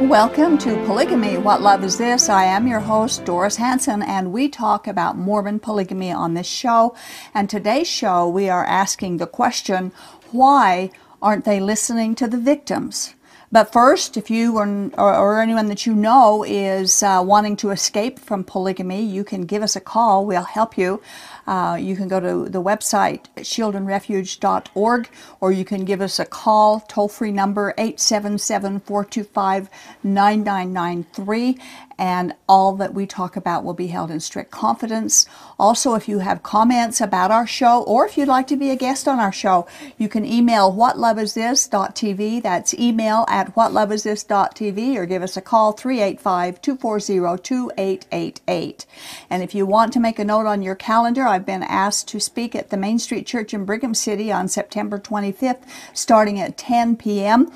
Welcome to Polygamy What Love Is This? I am your host, Doris Hanson, and we talk about Mormon polygamy on this show. And today's show, we are asking the question why aren't they listening to the victims? But first, if you or, or, or anyone that you know is uh, wanting to escape from polygamy, you can give us a call. We'll help you. Uh, you can go to the website shieldandrefuge.org or you can give us a call, toll free number 877 425 9993 and all that we talk about will be held in strict confidence. Also, if you have comments about our show or if you'd like to be a guest on our show, you can email whatloveisthis.tv. That's email at whatloveisthis.tv or give us a call 385 240 2888. And if you want to make a note on your calendar, I've been asked to speak at the Main Street Church in Brigham City on September 25th, starting at 10 p.m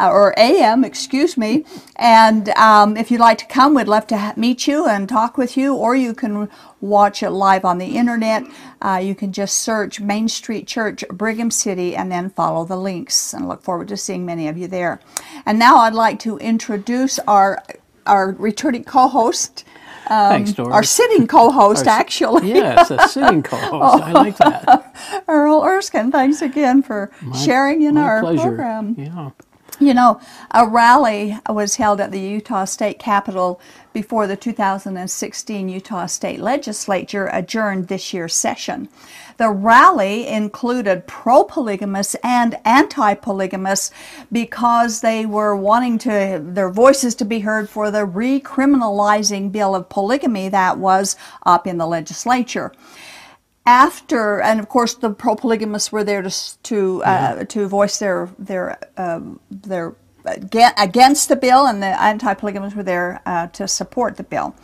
uh, or AM, excuse me. And um, if you'd like to come, we'd love to ha- meet you and talk with you, or you can watch it live on the internet. Uh, you can just search Main Street Church, Brigham City, and then follow the links. And look forward to seeing many of you there. And now I'd like to introduce our our returning co-host. Um, Thanks, Doris. Our sitting co-host, our, actually. Yes, a sitting co-host. I like that. Earl Erskine, thanks again for my, sharing in our pleasure. program. Yeah. You know, a rally was held at the Utah State Capitol before the 2016 Utah State Legislature adjourned this year's session. The rally included pro polygamists and anti polygamists because they were wanting to their voices to be heard for the recriminalizing bill of polygamy that was up in the legislature after, and of course, the pro polygamists were there to to uh, yeah. to voice their their um, their against the bill, and the anti polygamists were there uh, to support the bill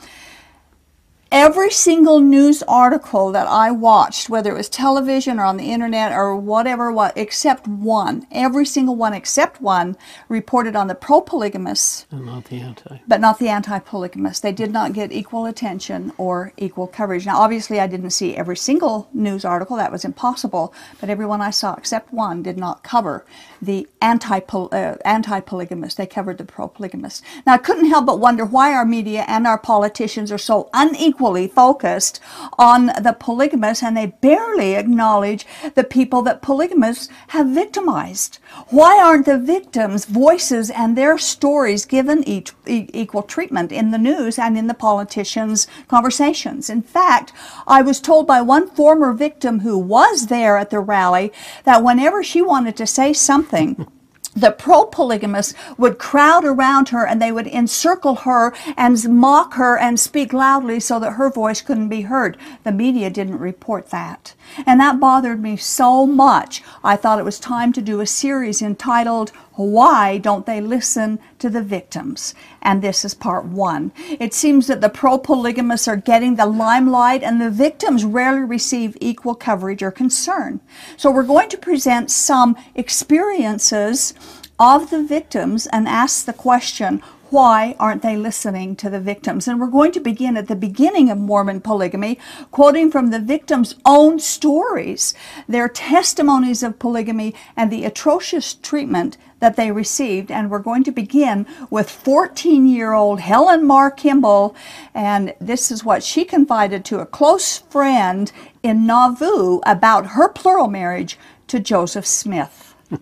every single news article that I watched, whether it was television or on the internet or whatever, what except one, every single one except one reported on the pro-polygamists, and not the anti, but not the anti-polygamists. They did not get equal attention or equal coverage. Now, obviously, I didn't see every single news article; that was impossible. But every one I saw, except one, did not cover the anti uh, anti-polygamists. They covered the pro-polygamists. Now, I couldn't help but wonder why our media and our politicians are so unequal equally focused on the polygamists and they barely acknowledge the people that polygamists have victimized. Why aren't the victims' voices and their stories given each, equal treatment in the news and in the politicians' conversations? In fact, I was told by one former victim who was there at the rally that whenever she wanted to say something, the pro-polygamists would crowd around her and they would encircle her and mock her and speak loudly so that her voice couldn't be heard. The media didn't report that. And that bothered me so much. I thought it was time to do a series entitled why don't they listen to the victims? And this is part one. It seems that the pro polygamists are getting the limelight and the victims rarely receive equal coverage or concern. So we're going to present some experiences of the victims and ask the question why aren't they listening to the victims? And we're going to begin at the beginning of Mormon polygamy, quoting from the victims' own stories, their testimonies of polygamy, and the atrocious treatment that they received. And we're going to begin with 14 year old Helen Mar Kimball. And this is what she confided to a close friend in Nauvoo about her plural marriage to Joseph Smith.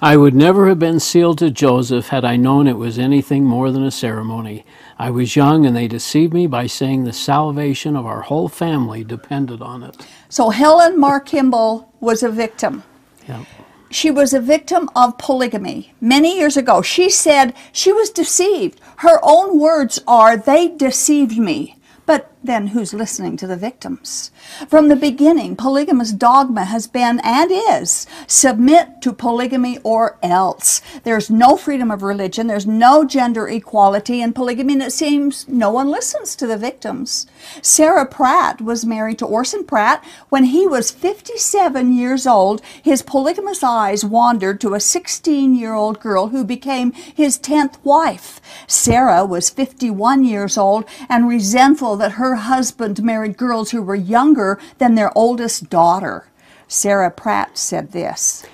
I would never have been sealed to Joseph had I known it was anything more than a ceremony. I was young and they deceived me by saying the salvation of our whole family depended on it. So Helen Mar Kimball was a victim. Yep. She was a victim of polygamy many years ago. She said she was deceived. Her own words are, they deceived me. But then who's listening to the victims? From the beginning, polygamous dogma has been and is submit to polygamy or else. There's no freedom of religion, there's no gender equality in polygamy, and it seems no one listens to the victims. Sarah Pratt was married to Orson Pratt. When he was 57 years old, his polygamous eyes wandered to a 16 year old girl who became his 10th wife. Sarah was 51 years old and resentful that her husband married girls who were younger than their oldest daughter. Sarah Pratt said this.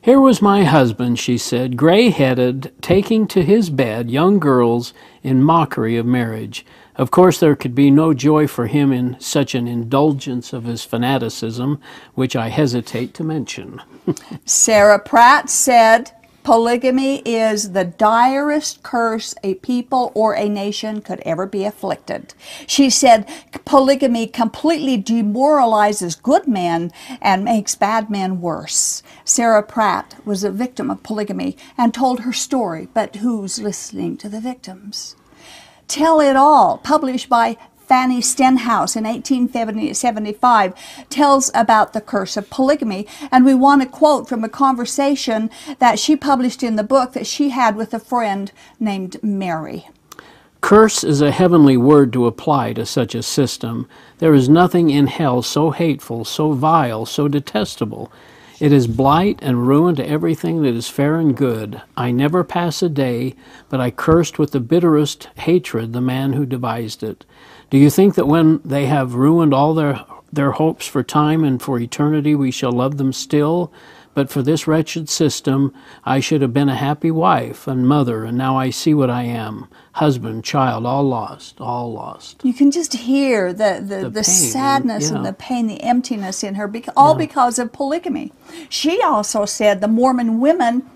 Here was my husband, she said, gray headed, taking to his bed young girls in mockery of marriage. Of course, there could be no joy for him in such an indulgence of his fanaticism, which I hesitate to mention. Sarah Pratt said, Polygamy is the direst curse a people or a nation could ever be afflicted. She said polygamy completely demoralizes good men and makes bad men worse. Sarah Pratt was a victim of polygamy and told her story, but who's listening to the victims? Tell It All, published by Fanny Stenhouse in 1875 tells about the curse of polygamy. And we want to quote from a conversation that she published in the book that she had with a friend named Mary. Curse is a heavenly word to apply to such a system. There is nothing in hell so hateful, so vile, so detestable it is blight and ruin to everything that is fair and good. I never pass a day, but I cursed with the bitterest hatred the man who devised it. Do you think that when they have ruined all their their hopes for time and for eternity, we shall love them still? But for this wretched system, I should have been a happy wife and mother, and now I see what I am husband, child, all lost, all lost. You can just hear the, the, the, the sadness and, yeah. and, the pain, the emptiness in her, all yeah. because of polygamy. She also said the Mormon women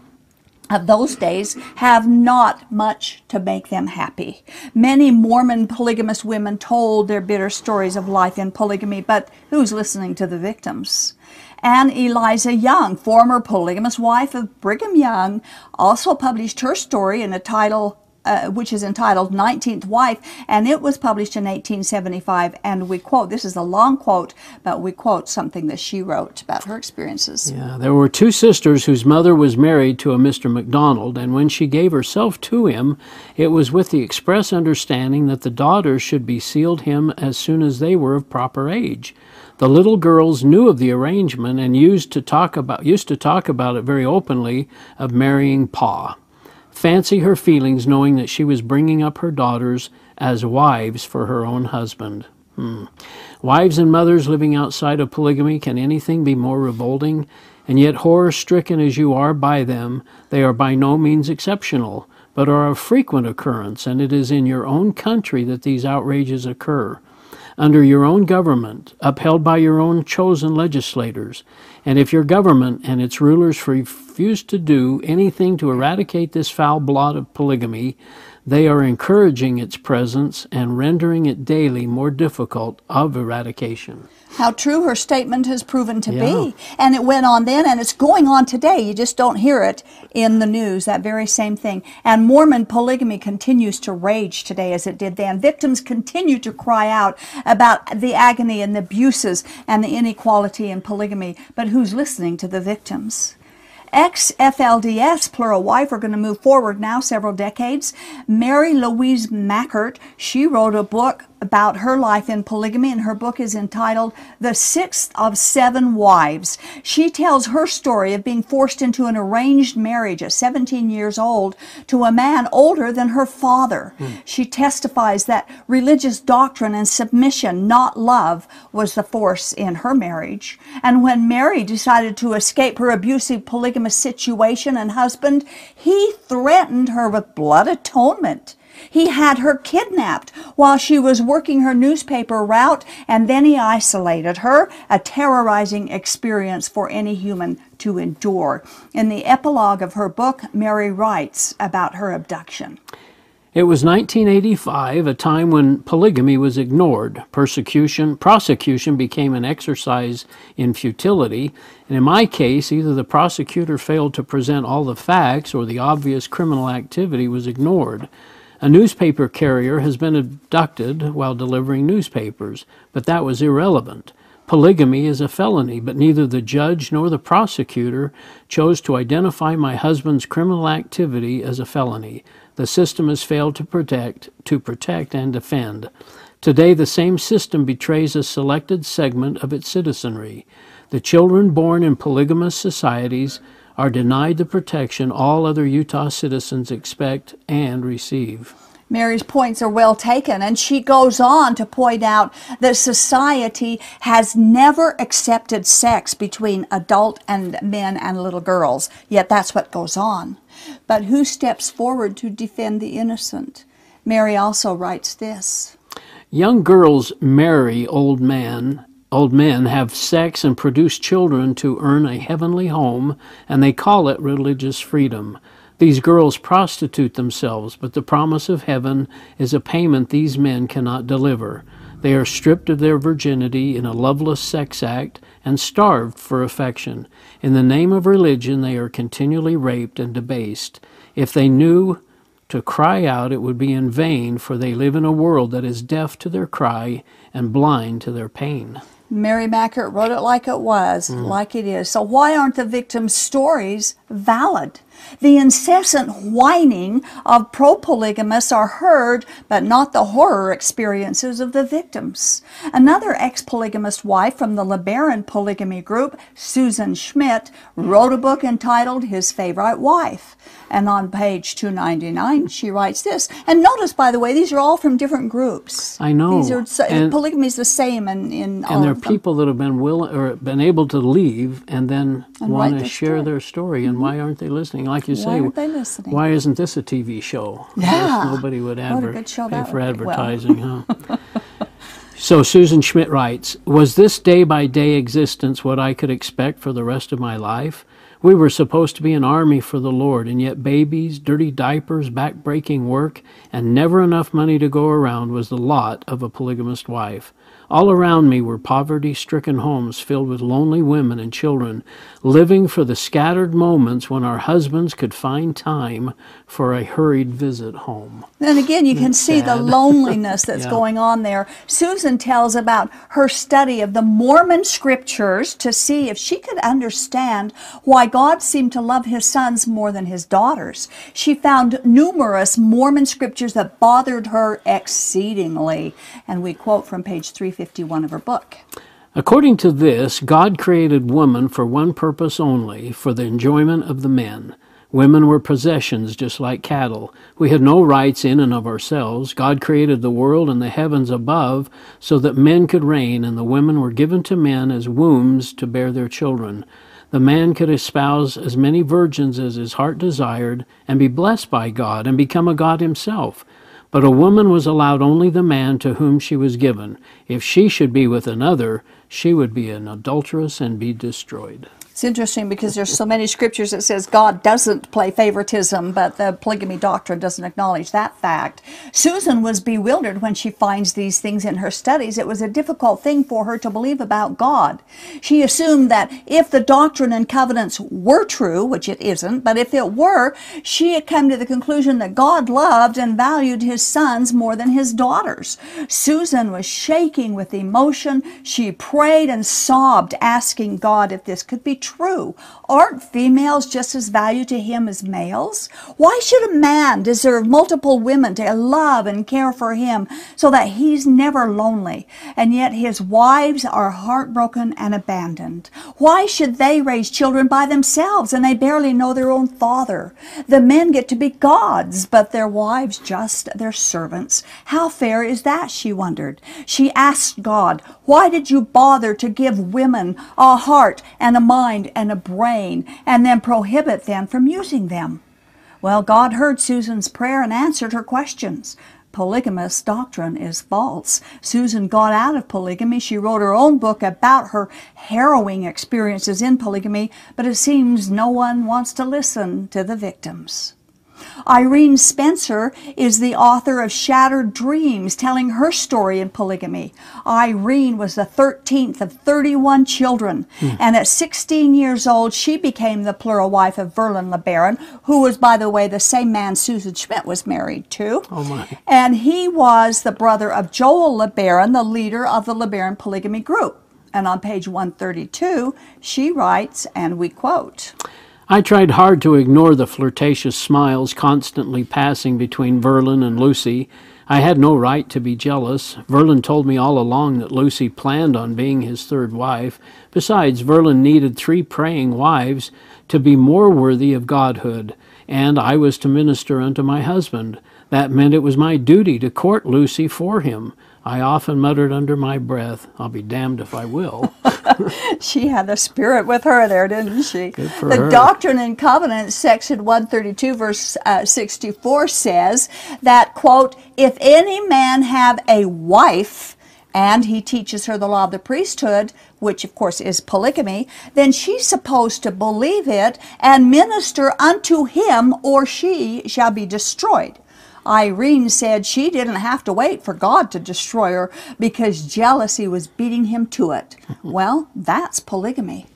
of those days have not much to make them happy. Many Mormon polygamous women told their bitter stories of life in polygamy, but who's listening to the victims? And Eliza Young, former polygamous wife of Brigham Young, also published her story in a title uh, which is entitled 19th Wife, and it was published in 1875. And we quote, this is a long quote, but we quote something that she wrote about her experiences. Yeah, there were two sisters whose mother was married to a Mr. McDonald, and when she gave herself to him, it was with the express understanding that the daughters should be sealed him as soon as they were of proper age. The little girls knew of the arrangement and used to talk about used to talk about it very openly of marrying Pa. Fancy her feelings knowing that she was bringing up her daughters as wives for her own husband. Hmm. Wives and mothers living outside of polygamy, can anything be more revolting? And yet, horror stricken as you are by them, they are by no means exceptional, but are of frequent occurrence, and it is in your own country that these outrages occur under your own government, upheld by your own chosen legislators. And if your government and its rulers refuse to do anything to eradicate this foul blot of polygamy, they are encouraging its presence and rendering it daily more difficult of eradication. How true her statement has proven to yeah. be. And it went on then, and it's going on today. You just don't hear it in the news, that very same thing. And Mormon polygamy continues to rage today as it did then. Victims continue to cry out about the agony and the abuses and the inequality in polygamy. But who's listening to the victims? Ex-FLDS, plural wife, are going to move forward now several decades. Mary Louise Mackert, she wrote a book about her life in polygamy, and her book is entitled The Sixth of Seven Wives. She tells her story of being forced into an arranged marriage at 17 years old to a man older than her father. Mm. She testifies that religious doctrine and submission, not love, was the force in her marriage. And when Mary decided to escape her abusive polygamous situation and husband, he threatened her with blood atonement. He had her kidnapped while she was working her newspaper route, and then he isolated her, a terrorizing experience for any human to endure. In the epilogue of her book, Mary writes about her abduction. It was 1985, a time when polygamy was ignored. Persecution, prosecution became an exercise in futility, and in my case, either the prosecutor failed to present all the facts or the obvious criminal activity was ignored. A newspaper carrier has been abducted while delivering newspapers, but that was irrelevant. Polygamy is a felony, but neither the judge nor the prosecutor chose to identify my husband's criminal activity as a felony. The system has failed to protect, to protect and defend. Today, the same system betrays a selected segment of its citizenry. The children born in polygamous societies are denied the protection all other Utah citizens expect and receive. Mary's points are well taken, and she goes on to point out that society has never accepted sex between adult and men and little girls, yet that's what goes on. But who steps forward to defend the innocent? Mary also writes this Young girls marry old men old men have sex and produce children to earn a heavenly home, and they call it religious freedom. These girls prostitute themselves, but the promise of heaven is a payment these men cannot deliver. They are stripped of their virginity in a loveless sex act and starved for affection. In the name of religion, they are continually raped and debased. If they knew to cry out, it would be in vain, for they live in a world that is deaf to their cry and blind to their pain. Mary Mackert wrote it like it was, mm. like it is. So why aren't the victims' stories valid? The incessant whining of pro polygamists are heard, but not the horror experiences of the victims. Another ex polygamist wife from the LeBaron polygamy group, Susan Schmidt, wrote a book entitled His Favorite Wife. And on page 299, she writes this. And notice, by the way, these are all from different groups. I know. These are so, and, polygamy is the same in, in and there are people that have been willing or been able to leave and then and want to share story. their story. And mm-hmm. why aren't they listening? Like you say, why, why isn't this a TV show? Yeah. nobody would adver- pay for advertising, well. huh? So Susan Schmidt writes, Was this day by day existence what I could expect for the rest of my life? We were supposed to be an army for the Lord, and yet babies, dirty diapers, back-breaking work, and never enough money to go around was the lot of a polygamist wife. All around me were poverty stricken homes filled with lonely women and children, living for the scattered moments when our husbands could find time for a hurried visit home. And again, you can see the loneliness that's yeah. going on there. Susan tells about her study of the Mormon scriptures to see if she could understand why God seemed to love his sons more than his daughters. She found numerous Mormon scriptures that bothered her exceedingly. And we quote from page 350. 51 of her book. According to this, God created woman for one purpose only, for the enjoyment of the men. Women were possessions just like cattle. We had no rights in and of ourselves. God created the world and the heavens above so that men could reign, and the women were given to men as wombs to bear their children. The man could espouse as many virgins as his heart desired, and be blessed by God, and become a God himself. But a woman was allowed only the man to whom she was given. If she should be with another, she would be an adulteress and be destroyed. It's interesting because there's so many scriptures that says God doesn't play favoritism, but the polygamy doctrine doesn't acknowledge that fact. Susan was bewildered when she finds these things in her studies. It was a difficult thing for her to believe about God. She assumed that if the doctrine and covenants were true, which it isn't, but if it were, she had come to the conclusion that God loved and valued his sons more than his daughters. Susan was shaking with emotion. She prayed and sobbed, asking God if this could be true. Aren't females just as valued to him as males? Why should a man deserve multiple women to love and care for him so that he's never lonely, and yet his wives are heartbroken and abandoned? Why should they raise children by themselves and they barely know their own father? The men get to be gods, but their wives just their servants. How fair is that, she wondered. She asked God, why did you bother to give women a heart and a mind and a brain and then prohibit them from using them? Well, God heard Susan's prayer and answered her questions. Polygamous doctrine is false. Susan got out of polygamy. She wrote her own book about her harrowing experiences in polygamy, but it seems no one wants to listen to the victims. Irene Spencer is the author of Shattered Dreams, telling her story in polygamy. Irene was the 13th of 31 children, hmm. and at 16 years old, she became the plural wife of Verlin LeBaron, who was, by the way, the same man Susan Schmidt was married to. Oh, my. And he was the brother of Joel LeBaron, the leader of the LeBaron polygamy group. And on page 132, she writes, and we quote, I tried hard to ignore the flirtatious smiles constantly passing between Verlin and Lucy. I had no right to be jealous. Verlin told me all along that Lucy planned on being his third wife. Besides, Verlin needed three praying wives to be more worthy of godhood, and I was to minister unto my husband. That meant it was my duty to court Lucy for him. I often muttered under my breath, I'll be damned if I will. She had the spirit with her there, didn't she? Good for the her. Doctrine and Covenants, section 132, verse uh, 64 says that, quote, if any man have a wife, and he teaches her the law of the priesthood, which of course is polygamy, then she's supposed to believe it and minister unto him, or she shall be destroyed. Irene said she didn't have to wait for God to destroy her because jealousy was beating him to it. well, that's polygamy.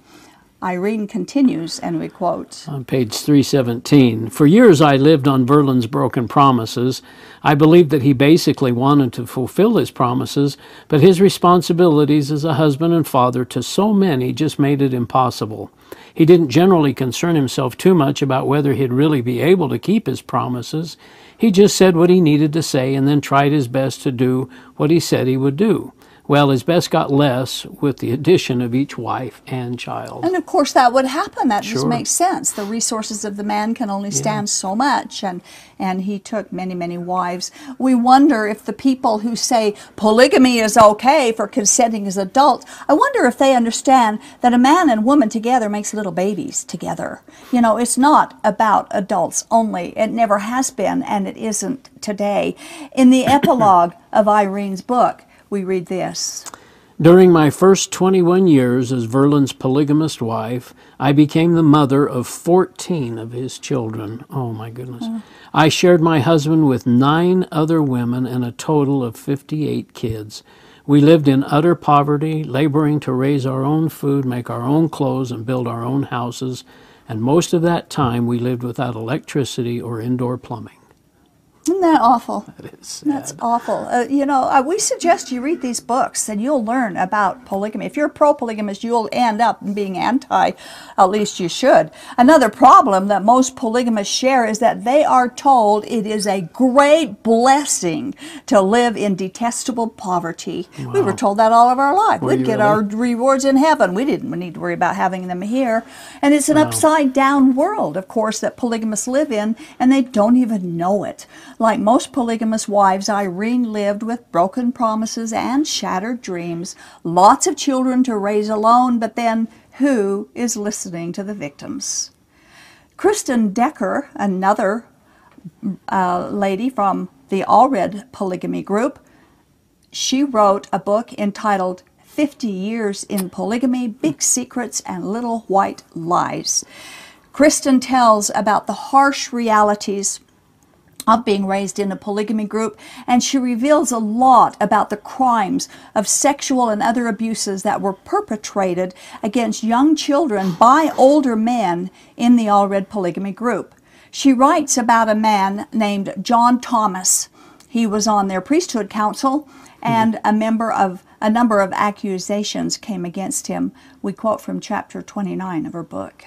Irene continues, and we quote on page 317. For years I lived on Verlin's broken promises. I believed that he basically wanted to fulfill his promises, but his responsibilities as a husband and father to so many just made it impossible. He didn't generally concern himself too much about whether he'd really be able to keep his promises. He just said what he needed to say and then tried his best to do what he said he would do. Well, his best got less with the addition of each wife and child. And of course, that would happen. That just makes sense. The resources of the man can only stand so much, and and he took many, many wives. We wonder if the people who say polygamy is okay for consenting as adults, I wonder if they understand that a man and woman together makes little babies together. You know, it's not about adults only. It never has been, and it isn't today. In the epilogue of Irene's book, we read this. During my first 21 years as Verlin's polygamist wife, I became the mother of 14 of his children. Oh my goodness. Oh. I shared my husband with nine other women and a total of 58 kids. We lived in utter poverty, laboring to raise our own food, make our own clothes, and build our own houses. And most of that time we lived without electricity or indoor plumbing. Isn't that awful? That is sad. That's awful. Uh, you know, uh, we suggest you read these books and you'll learn about polygamy. If you're pro polygamist, you'll end up being anti, at least you should. Another problem that most polygamists share is that they are told it is a great blessing to live in detestable poverty. We were told that all of our life. Were We'd get really? our rewards in heaven. We didn't need to worry about having them here. And it's an upside down world, of course, that polygamists live in, and they don't even know it. Like most polygamous wives, Irene lived with broken promises and shattered dreams, lots of children to raise alone, but then who is listening to the victims? Kristyn Decker, another uh, lady from the Allred polygamy group, she wrote a book entitled 50 Years in Polygamy Big Secrets and Little White Lies. Kristyn tells about the harsh realities of being raised in a polygamy group, and she reveals a lot about the crimes of sexual and other abuses that were perpetrated against young children by older men in the Allred polygamy group. She writes about a man named John Thomas. He was on their priesthood council, mm-hmm. and a member of a number of accusations came against him. We quote from chapter 29 of her book.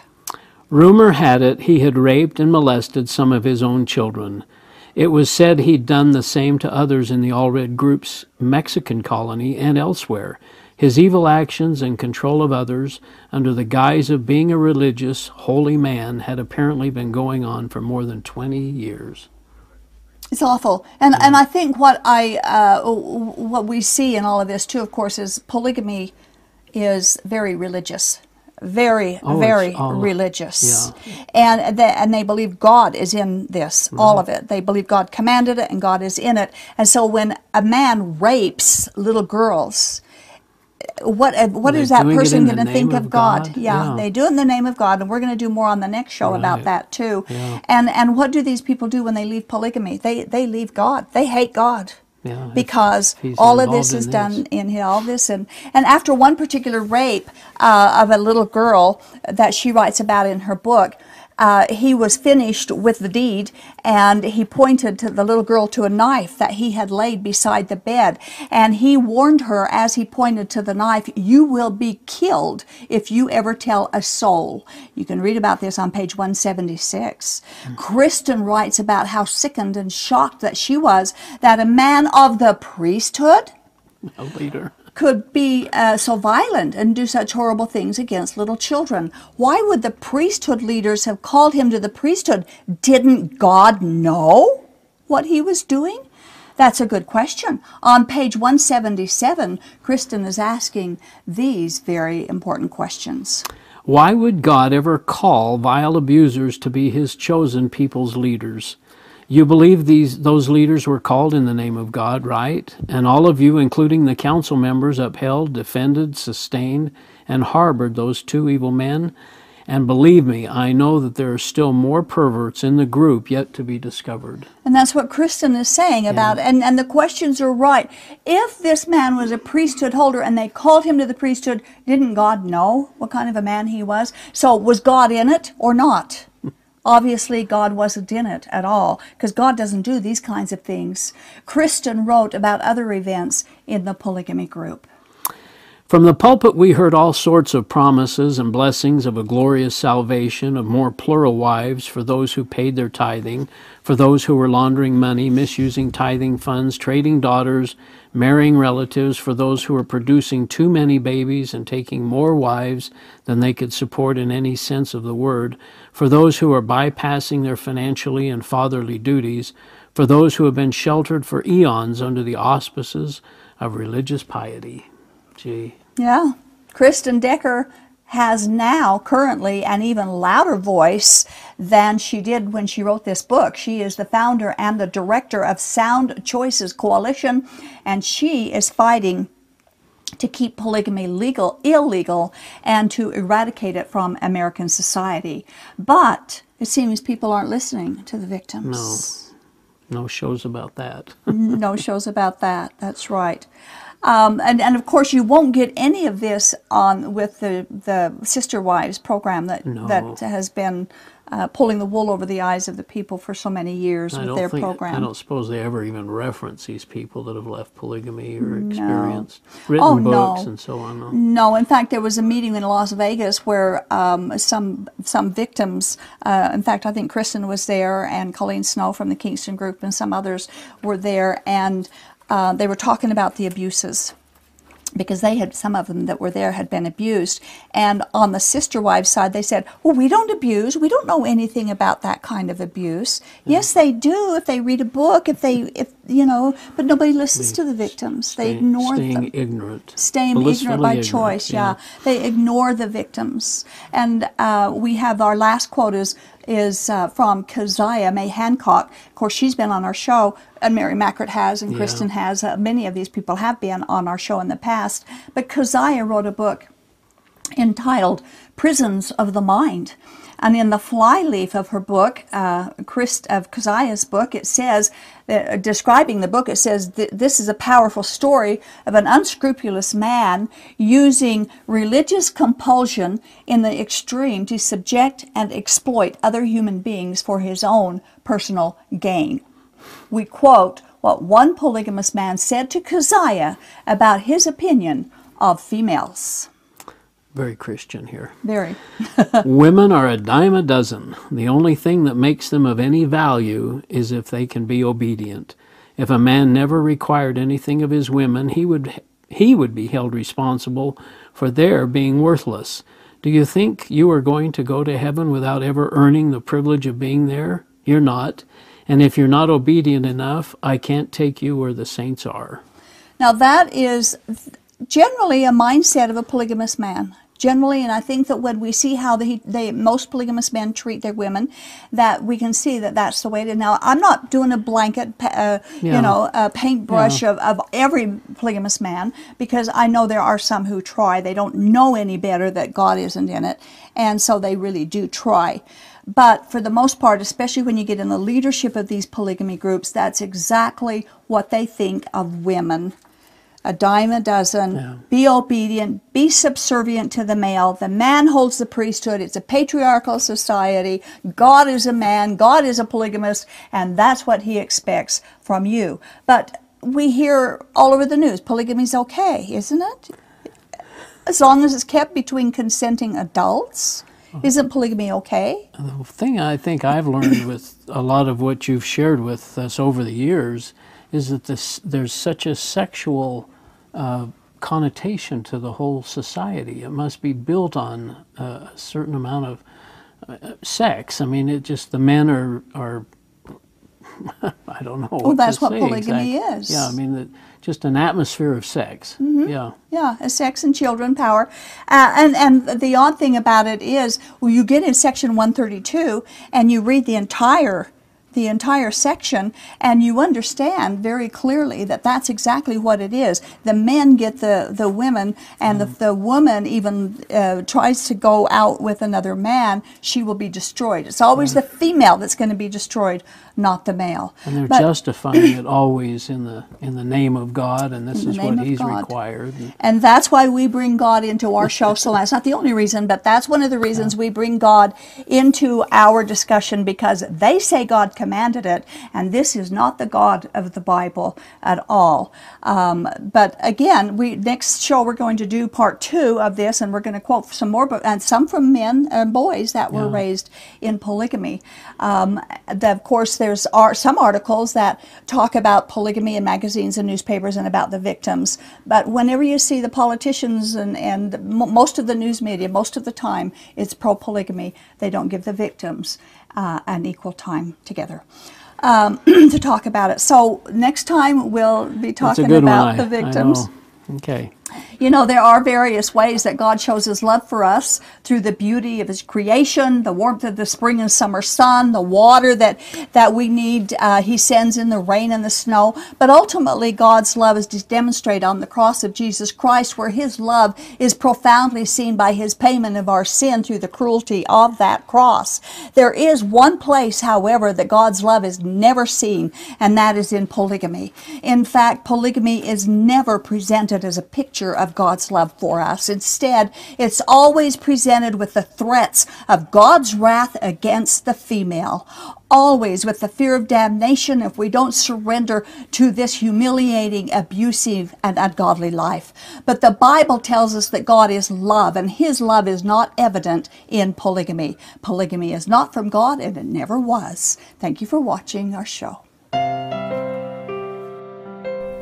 Rumor had it he had raped and molested some of his own children. It was said he'd done the same to others in the Allred Group's Mexican colony and elsewhere. His evil actions and control of others, under the guise of being a religious, holy man, had apparently been going on for more than 20 years. It's awful, and and I think what I uh, what we see in all of this too, of course, is polygamy is very religious, very Oh, very religious, and they, and they believe God is in this, all of it. They believe God commanded it, and God is in it. And so when a man rapes little girls, what uh, what is that person going to think of of God? God? Yeah, Yeah. they do it in the name of God, and we're going to do more on the next show about that too. Yeah. And and what do these people do when they leave polygamy? They they leave God. They hate God. Yeah, Because all of this is done this. in here, all this, and and after one particular rape uh, of a little girl that she writes about in her book, uh, he was finished with the deed, and he pointed to the little girl to a knife that he had laid beside the bed, and he warned her as he pointed to the knife, "You will be killed if you ever tell a soul." You can read about this on page 176. Kristyn writes about how sickened and shocked that she was that a man of the priesthood A leader. Could be uh, so violent and do such horrible things against little children. Why would the priesthood leaders have called him to the priesthood? Didn't God know what he was doing? That's a good question. On page 177, Kristyn is asking these very important questions. Why would God ever call vile abusers to be his chosen people's leaders? You believe these those leaders were called in the name of God, right? And all of you, including the council members, upheld, defended, sustained, and harbored those two evil men. And believe me, I know that there are still more perverts in the group yet to be discovered. And that's what Kristyn is saying about and, and the questions are right. If this man was a priesthood holder and they called him to the priesthood, didn't God know what kind of a man he was? So was God in it or not? Obviously, God wasn't in it at all because God doesn't do these kinds of things. Kristyn wrote about other events in the polygamy group. From the pulpit, we heard all sorts of promises and blessings of a glorious salvation, of more plural wives for those who paid their tithing, for those who were laundering money, misusing tithing funds, trading daughters, marrying relatives, for those who were producing too many babies and taking more wives than they could support in any sense of the word, for those who are bypassing their financially and fatherly duties, for those who have been sheltered for eons under the auspices of religious piety. Gee. Yeah. Kristyn Decker has now currently an even louder voice than she did when she wrote this book. She is the founder and the director of Sound Choices Coalition, and she is fighting to keep polygamy legal illegal and to eradicate it from American society. But it seems people aren't listening to the victims. No No shows about that. no shows about that. That's right. Um, and, and of course, you won't get any of this on with the, the Sister Wives program that No. that has been uh, pulling the wool over the eyes of the people for so many years I with their think program. I don't suppose they ever even reference these people that have left polygamy or experienced written Oh, books no. and so on. no? No, in fact, there was a meeting in Las Vegas where um, some some victims, uh, in fact, I think Kristyn was there, and Colleen Snow from the Kingston Group, and some others were there, and uh, they were talking about the abuses because they had some of them that were there had been abused and on the sister wives side they said well we don't abuse we don't know anything about that kind of abuse yes they do if they read a book if they if you know but nobody listens to the victims they ignore staying them ignorant. staying ignorant by ignorant, choice. Yeah. they ignore the victims. And uh, we have our last quote is is uh, from Kaziah May Hancock. Of course, she's been on our show, and Mary Mackert has, and Yeah. Kristyn has. Uh, many of these people have been on our show in the past. But Kaziah wrote a book entitled Prisons of the Mind. And in the flyleaf of her book, uh, Christ, of Kaziah's book, it says, uh, describing the book, it says, this is a powerful story of an unscrupulous man using religious compulsion in the extreme to subject and exploit other human beings for his own personal gain. We quote what one polygamous man said to Kaziah about his opinion of females. Very Christian here. Very. Women are a dime a dozen. The only thing that makes them of any value is if they can be obedient. If a man never required anything of his women, he would he would be held responsible for their being worthless. Do you think you are going to go to heaven without ever earning the privilege of being there? You're not. And if you're not obedient enough, I can't take you where the saints are. Now, that is generally a mindset of a polygamous man. generally. And I think that when we see how the, they, most polygamous men treat their women, that we can see that that's the way to Now, I'm not doing a blanket, uh, Yeah. you know, a paintbrush of, of every polygamous man because I know there are some who try. They don't know any better that God isn't in it. And so they really do try. But for the most part, especially when you get in the leadership of these polygamy groups, that's exactly what they think of women. A dime a dozen. Yeah. Be obedient. Be subservient to the male. The man holds the priesthood. It's a patriarchal society. God is a man. God is a polygamist. And that's what he expects from you. But we hear all over the news polygamy's okay, isn't it? As long as it's kept between consenting adults. Oh. Isn't polygamy okay? The thing I think I've learned with a lot of what you've shared with us over the years is that this, there's such a sexual uh, connotation to the whole society. It must be built on uh, a certain amount of uh, sex. I mean, it just the men are are. I don't know. Well, that's what polygamy is. Yeah, I mean, the, just an atmosphere of sex. Yeah. Yeah, uh, sex and children power. Uh, and, and the odd thing about it is, well, you get in section 132 and you read the entire the entire section and you understand very clearly that that's exactly what it is the men get the, the women and if the woman even uh, tries to go out with another man she will be destroyed it's always the female that's going to be destroyed not the male And they're But- justifying it always in the in the name of God, and this is what He's God. required. And- And that's why we bring God into our show. So that's not the only reason, but that's one of the reasons we bring God into our discussion because they say God commanded it, and this is not the God of the Bible at all. Um, but again, we next show we're going to do part two of this, and we're going to quote some more, but and some from men and boys that were Yeah. raised in polygamy. Um, the, of course, there's are some articles that talk about polygamy in magazines and newspapers and about the victims. But whenever you see the politicians and, and most of the news media, most of the time, it's pro polygamy. They don't give the victims uh, an equal time together. Um, to talk about it. So next time we'll be talking about one. the victims. Okay. You know, there are various ways that God shows his love for us through the beauty of his creation, the warmth of the spring and summer sun, the water that, that we need, uh, he sends in the rain and the snow. But ultimately, God's love is demonstrated on the cross of Jesus Christ, where his love is profoundly seen by his payment of our sin through the cruelty of that cross. There is one place, however, that God's love is never seen, and that is in polygamy. In fact, polygamy is never presented as a picture of God's love for us. Instead, it's always presented with the threats of God's wrath against the female. Always with the fear of damnation if we don't surrender to this humiliating, abusive, and ungodly life. But the Bible tells us that God is love, and His love is not evident in polygamy. Polygamy is not from God, and it never was. Thank you for watching our show.